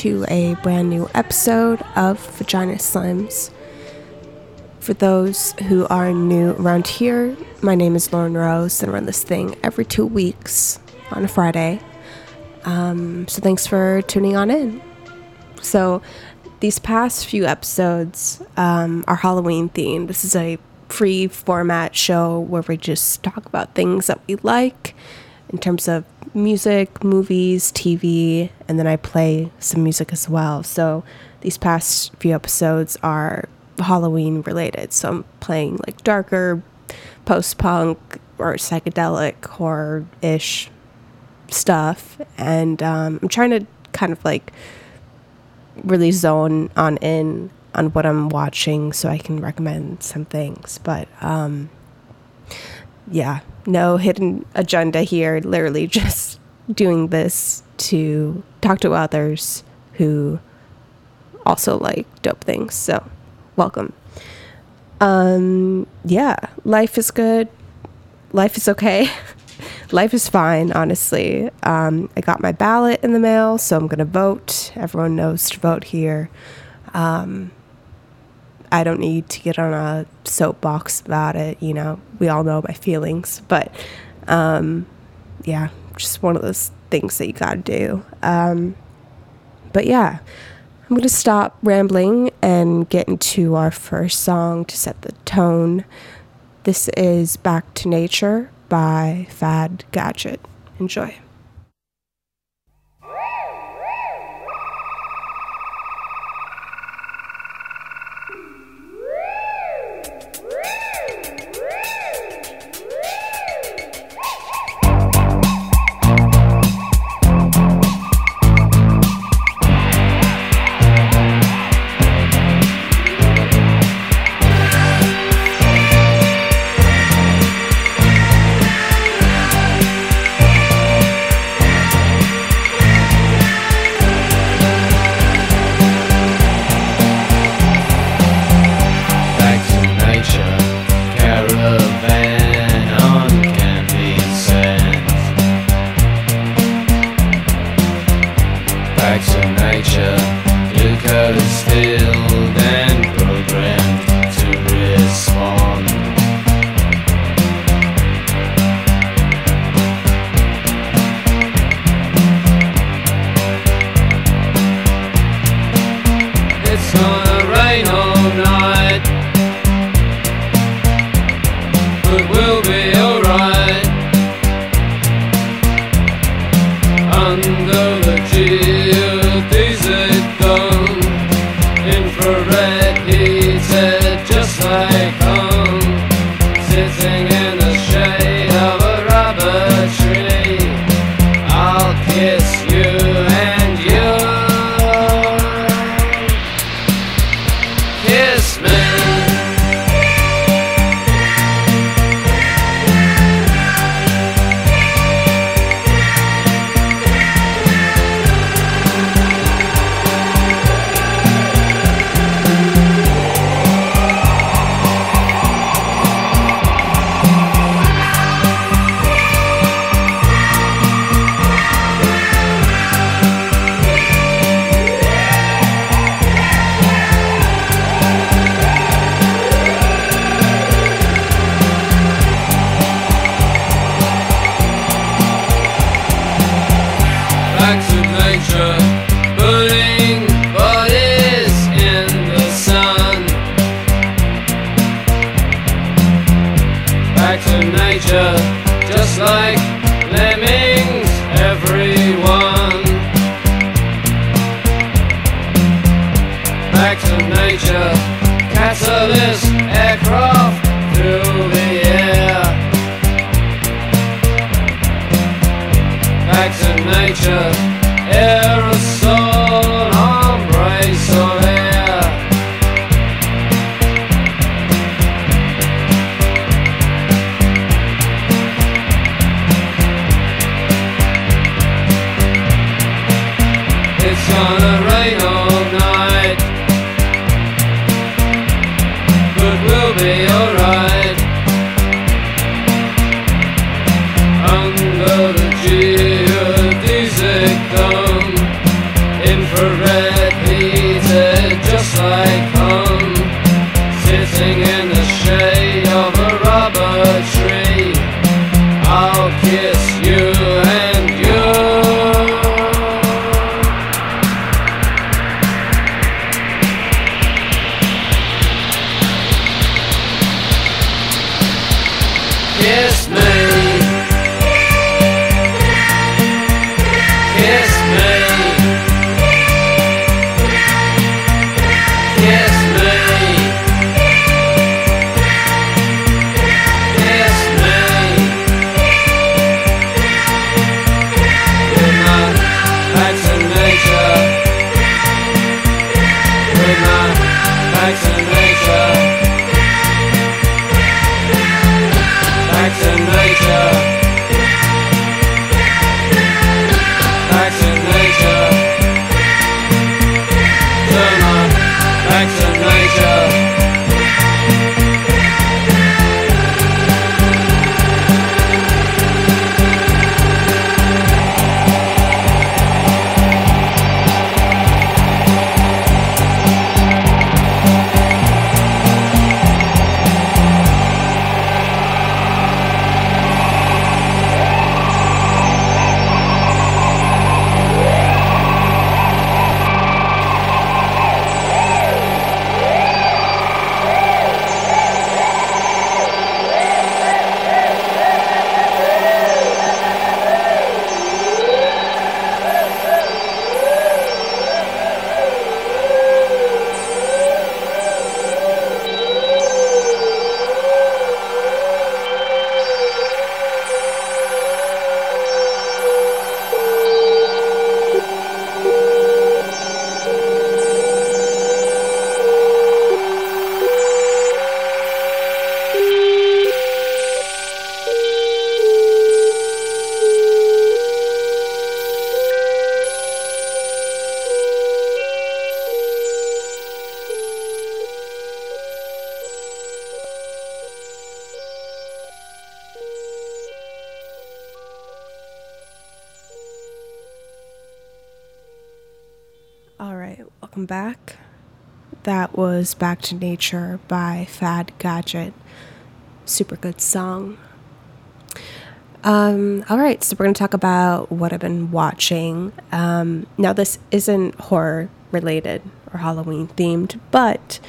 to a brand new episode of Vagina Slims. For those who are new around here, my name is Lauren Rose, and I run this thing every two weeks on a Friday. Um, so thanks for tuning on in. So these past few episodes um, are Halloween themed. This is a free format show where we just talk about things that we like in terms of music, movies, TV, and then I play some music as well. So these past few episodes are Halloween related. So I'm playing like darker post punk or psychedelic horror ish stuff. And um, I'm trying to kind of like really zone on in on what I'm watching so I can recommend some things. But um, yeah, no hidden agenda here. Literally just doing this to talk to others who also like dope things. So, welcome. Um, yeah, life is good. Life is okay. life is fine, honestly. Um, I got my ballot in the mail, so I'm gonna vote. Everyone knows to vote here. Um, I don't need to get on a soapbox about it. You know, we all know my feelings, but um, yeah, just one of those things that you gotta do. Um, but yeah, I'm gonna stop rambling and get into our first song to set the tone. This is Back to Nature by Fad Gadget. Enjoy. Back to nature, burning be alright. Was Back to Nature by Fad Gadget. Super good song. Um, all right, so we're going to talk about what I've been watching. Um, now, this isn't horror related or Halloween themed, but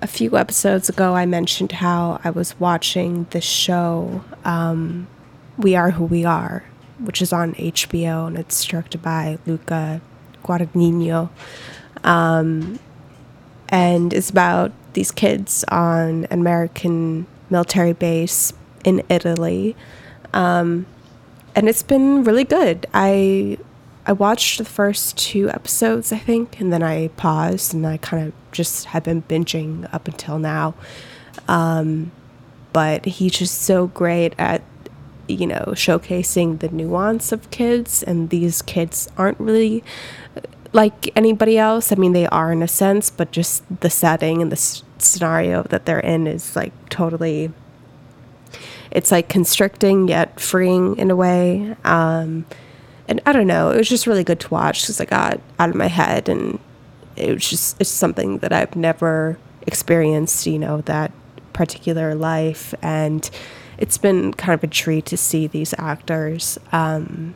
a few episodes ago, I mentioned how I was watching the show um, We Are Who We Are, which is on HBO and it's directed by Luca Guadagnino. Um, and it's about these kids on an American military base in Italy. Um, and it's been really good. I I watched the first two episodes, I think, and then I paused and I kind of just have been binging up until now. Um, but he's just so great at you know showcasing the nuance of kids and these kids aren't really uh, like anybody else. I mean they are in a sense but just the setting and the s- scenario that they're in is like totally it's like constricting yet freeing in a way. Um and i don't know it was just really good to watch because i got out of my head and it was just it's something that i've never experienced you know that particular life. And it's been kind of a treat to see these actors um,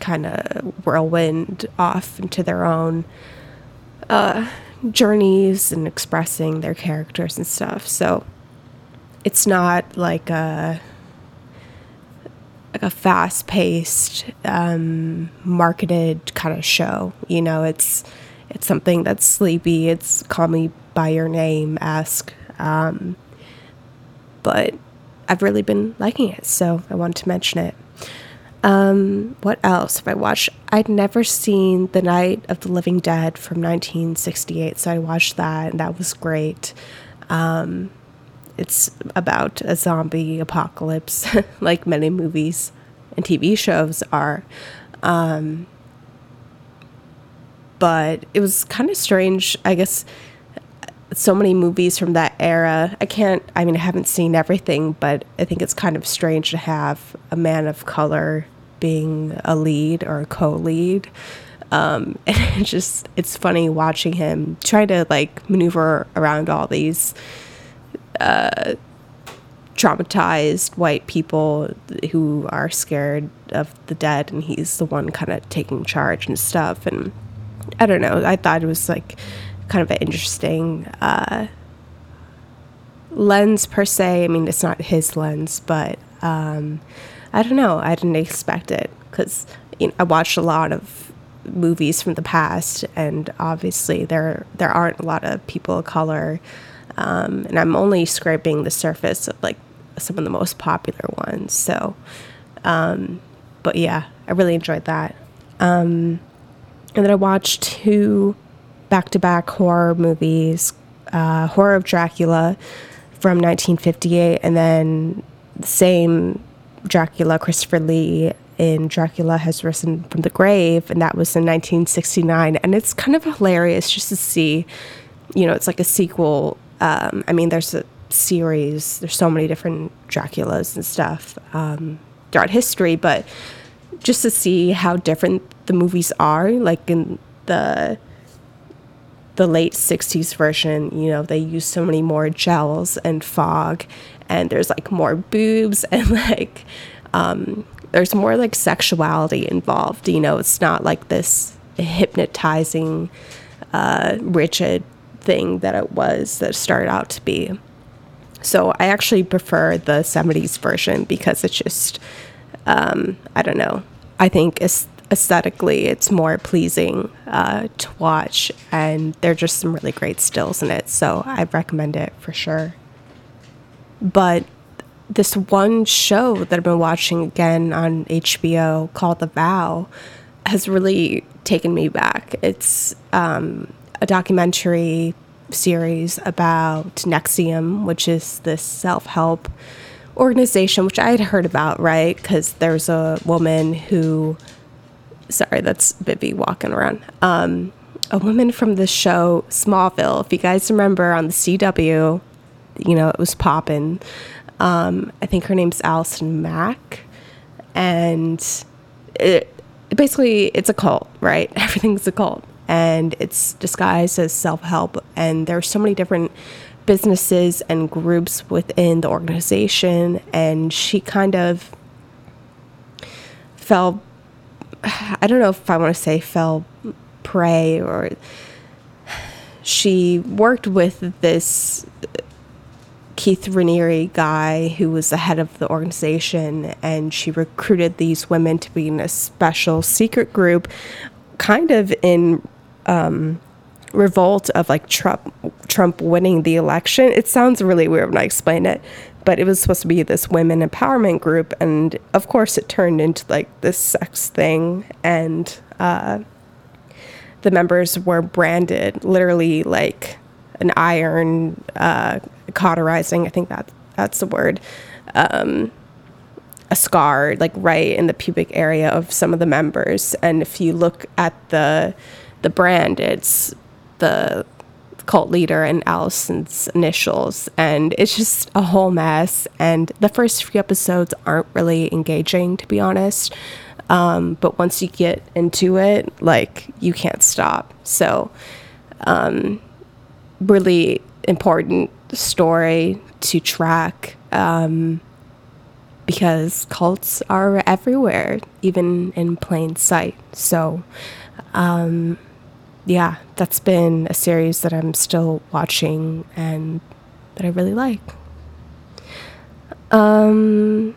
kind of whirlwind off into their own uh, journeys and expressing their characters and stuff. So it's not like a like a fast paced, um, marketed kind of show. You know, it's it's something that's sleepy. It's call me by your name esque. Um, but I've really been liking it, so I wanted to mention it. Um, what else have I watched? I'd never seen The Night of the Living Dead from 1968, so I watched that, and that was great. Um, it's about a zombie apocalypse, like many movies and TV shows are. Um, but it was kind of strange. I guess so many movies from that era. I can't, I mean, I haven't seen everything, but I think it's kind of strange to have a man of color being a lead or a co lead. Um, and it's just, it's funny watching him try to like maneuver around all these uh, traumatized white people who are scared of the dead, and he's the one kind of taking charge and stuff. And I don't know, I thought it was like, kind of an interesting uh, lens per se. I mean, it's not his lens, but um, I don't know. I didn't expect it because you know, I watched a lot of movies from the past, and obviously there there aren't a lot of people of color, um, and I'm only scraping the surface of like some of the most popular ones. So, um, but yeah, I really enjoyed that. Um, and then I watched two back to back horror movies uh, Horror of Dracula from 1958, and then the same Dracula, Christopher Lee in Dracula Has Risen from the Grave, and that was in 1969. And it's kind of hilarious just to see, you know, it's like a sequel. Um, I mean, there's a series, there's so many different Draculas and stuff um, throughout history, but just to see how different the movies are, like in the the late 60s version, you know, they use so many more gels and fog, and there's like more boobs, and like, um, there's more like sexuality involved. You know, it's not like this hypnotizing, uh, rigid thing that it was that started out to be. So I actually prefer the 70s version because it's just, um, I don't know. I think it's aesthetically it's more pleasing uh, to watch and there are just some really great stills in it so i recommend it for sure. But this one show that i've been watching again on hbo called the vow has really taken me back. It's um, a documentary series about NXIVM which is this self-help organization which i had heard about right? Because there's a woman who sorry, that's Bibby walking around. Um, a woman from the show Smallville. If you guys remember on the CW, you know, it was popping. Um, I think her name's Allison Mack. And it, basically, it's a cult, right? Everything's a cult. And it's disguised as self help. And there's so many different businesses and groups within the organization. And she kind of fell I don't know if I want to say fell prey or she worked with this Keith Raniere guy who was the head of the organization and she recruited these women to be in a special secret group kind of in um, revolt of like Trump Trump winning the election. It sounds really weird when I explain it, but it was supposed to be this women empowerment group and of course it turned into like this sex thing and uh, the members were branded literally like an iron uh, cauterizing i think that that's the word um, a scar like right in the pubic area of some of the members and if you look at the the brand it's the cult leader and Allison's initials. And it's just a whole mess. And the first few episodes aren't really engaging, to be honest. Um, but once you get into it, like, you can't stop. So, um, really important story to track um, because cults are everywhere, even in plain sight. So, um, yeah, that's been a series that I'm still watching and that I really like. Um,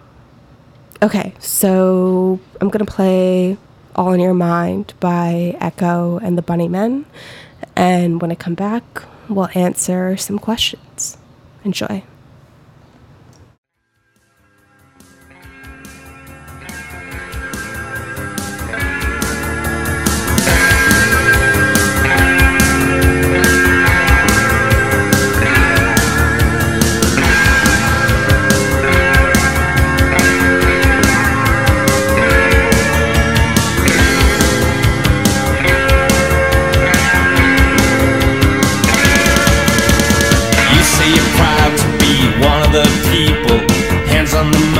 okay, so I'm gonna play All in Your Mind by Echo and the Bunnymen. And when I come back, we'll answer some questions. Enjoy. on the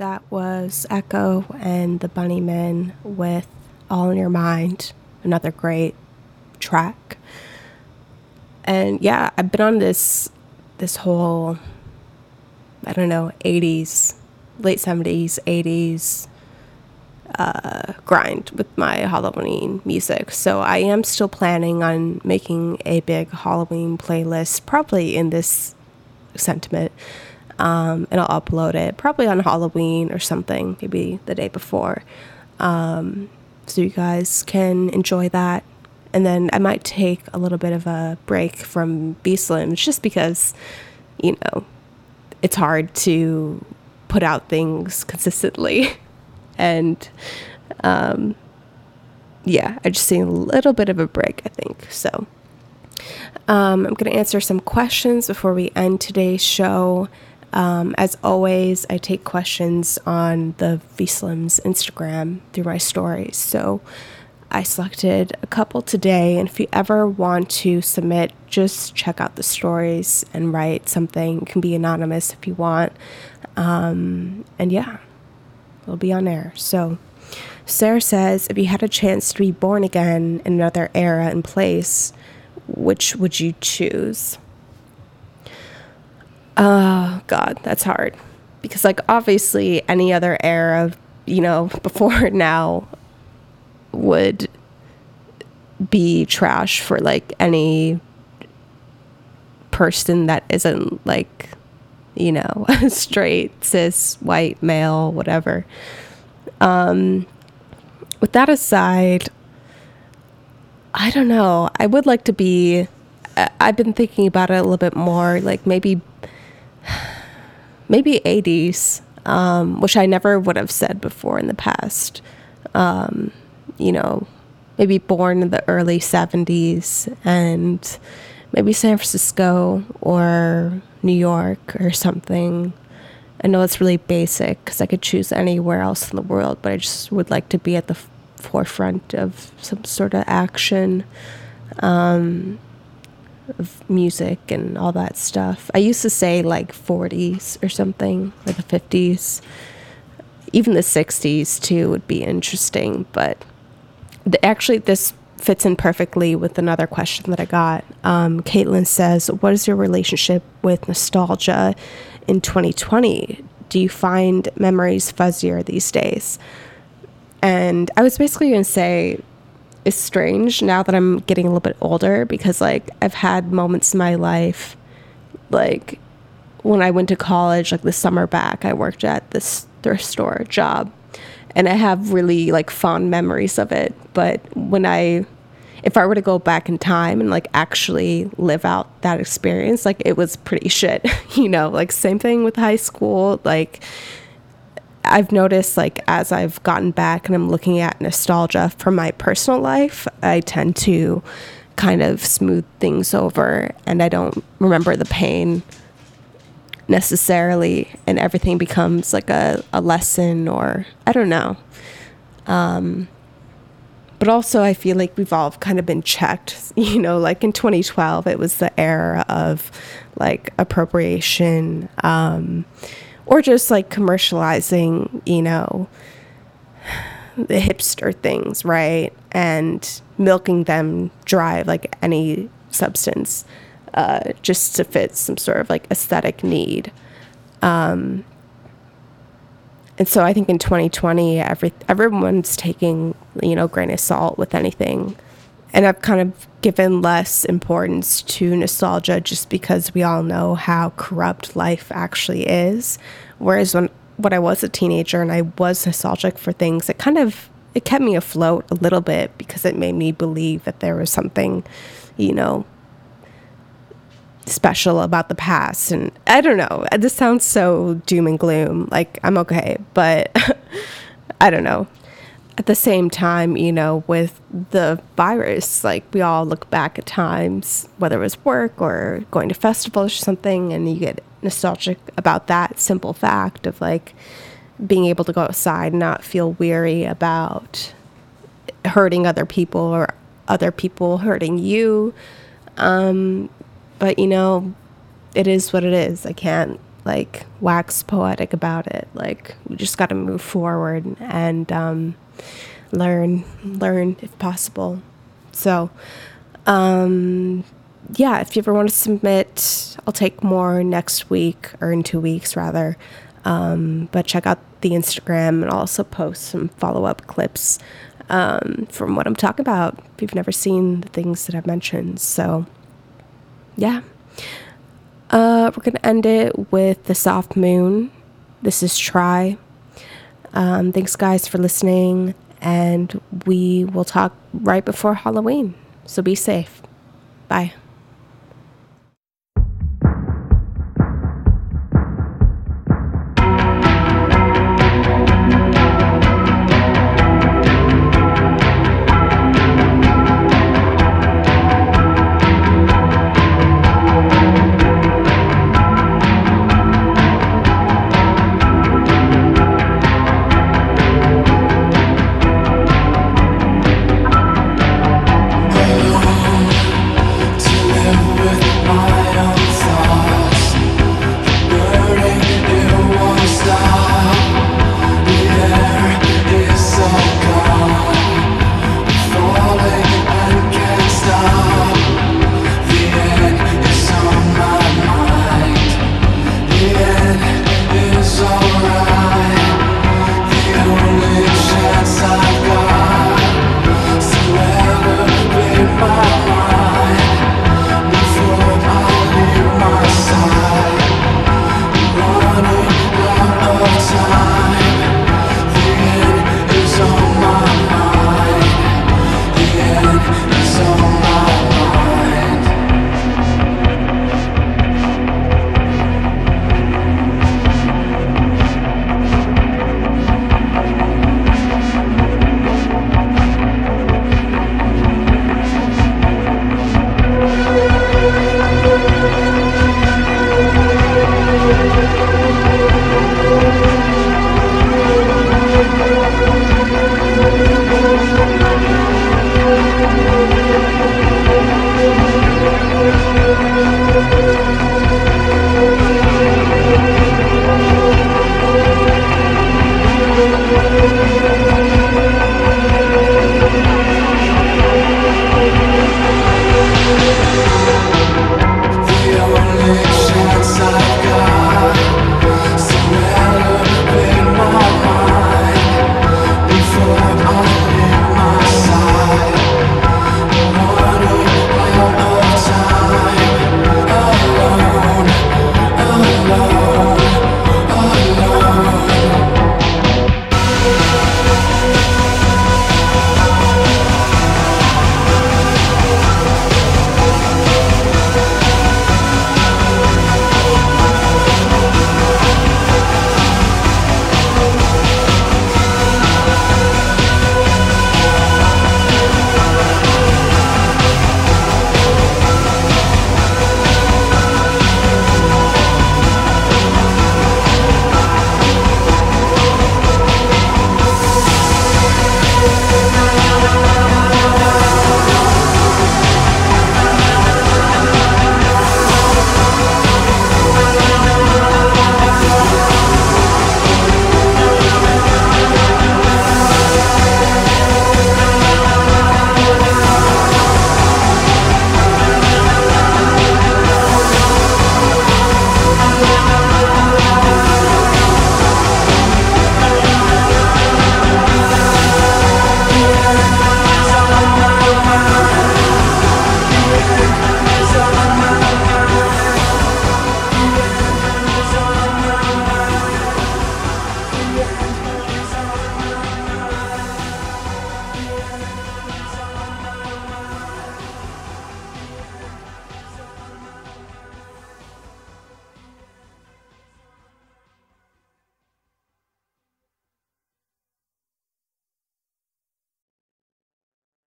That was Echo and the Bunnymen with All in Your Mind, another great track. And yeah, I've been on this this whole I don't know, 80s, late 70s, 80s uh, grind with my Halloween music. So I am still planning on making a big Halloween playlist, probably in this sentiment. Um, and I'll upload it probably on Halloween or something, maybe the day before. Um, so you guys can enjoy that. And then I might take a little bit of a break from V Slims just because, you know, it's hard to put out things consistently. and um, yeah, I just need a little bit of a break, I think. So um, I'm going to answer some questions before we end today's show. Um, as always, I take questions on the VSlims Instagram through my stories. So I selected a couple today, and if you ever want to submit, just check out the stories and write something. It can be anonymous if you want. Um, and yeah, it'll be on air. So Sarah says, if you had a chance to be born again in another era and place, which would you choose? Oh God, that's hard. Because like obviously any other era, you know, before now would be trash for like any person that isn't like, you know, straight, cis, white, male, whatever. Um with that aside, I don't know. I would like to be I've been thinking about it a little bit more, like maybe maybe 80s, um, which I never would have said before in the past. Um, you know, maybe born in the early 70s and maybe San Francisco or New York or something. I know it's really basic because I could choose anywhere else in the world, but I just would like to be at the f- forefront of some sort of action, um, of music and all that stuff. I used to say like 40s or something, or the 50s. Even the 60s too would be interesting, but actually, this fits in perfectly with another question that I got. Um, Caitlin says, What is your relationship with nostalgia in 2020? Do you find memories fuzzier these days? And I was basically going to say, it's strange now that I'm getting a little bit older because, like, I've had moments in my life, like, when I went to college, like the summer back, I worked at this thrift store job and I have really like fond memories of it. But when I, if I were to go back in time and like actually live out that experience, like it was pretty shit, you know, like same thing with high school. Like I've noticed like as I've gotten back and I'm looking at nostalgia from my personal life, I tend to kind of smooth things over and I don't remember the pain necessarily and everything becomes like a, a lesson or I don't know. Um, but also I feel like we've all kind of been checked, you know, like in 2012 it was the era of like appropriation um, or just like commercializing, you know, the hipster things, right? And milking them dry like any substance uh, just to fit some sort of like aesthetic need. Um, and so I think in 2020, every everyone's taking you know grain of salt with anything, and I've kind of given less importance to nostalgia just because we all know how corrupt life actually is. Whereas when when I was a teenager and I was nostalgic for things, it kind of it kept me afloat a little bit because it made me believe that there was something, you know, special about the past. And I don't know. This sounds so doom and gloom. Like, I'm okay. But I don't know. At the same time, you know, with the virus, like we all look back at times, whether it was work or going to festivals or something, and you get nostalgic about that simple fact of like being able to go outside and not feel weary about hurting other people or other people hurting you. Um, but you know, it is what it is. I can't like wax poetic about it. Like we just got to move forward and um, learn, learn if possible. So, um, yeah, if you ever want to submit, I'll take more next week or in two weeks rather. Um, but check out the Instagram and I'll also post some follow up clips um, from what I'm talking about if you've never seen the things that I've mentioned. So, yeah. Uh, we're going to end it with the soft moon. This is Try. Um, thanks, guys, for listening. And we will talk right before Halloween. So be safe. Bye.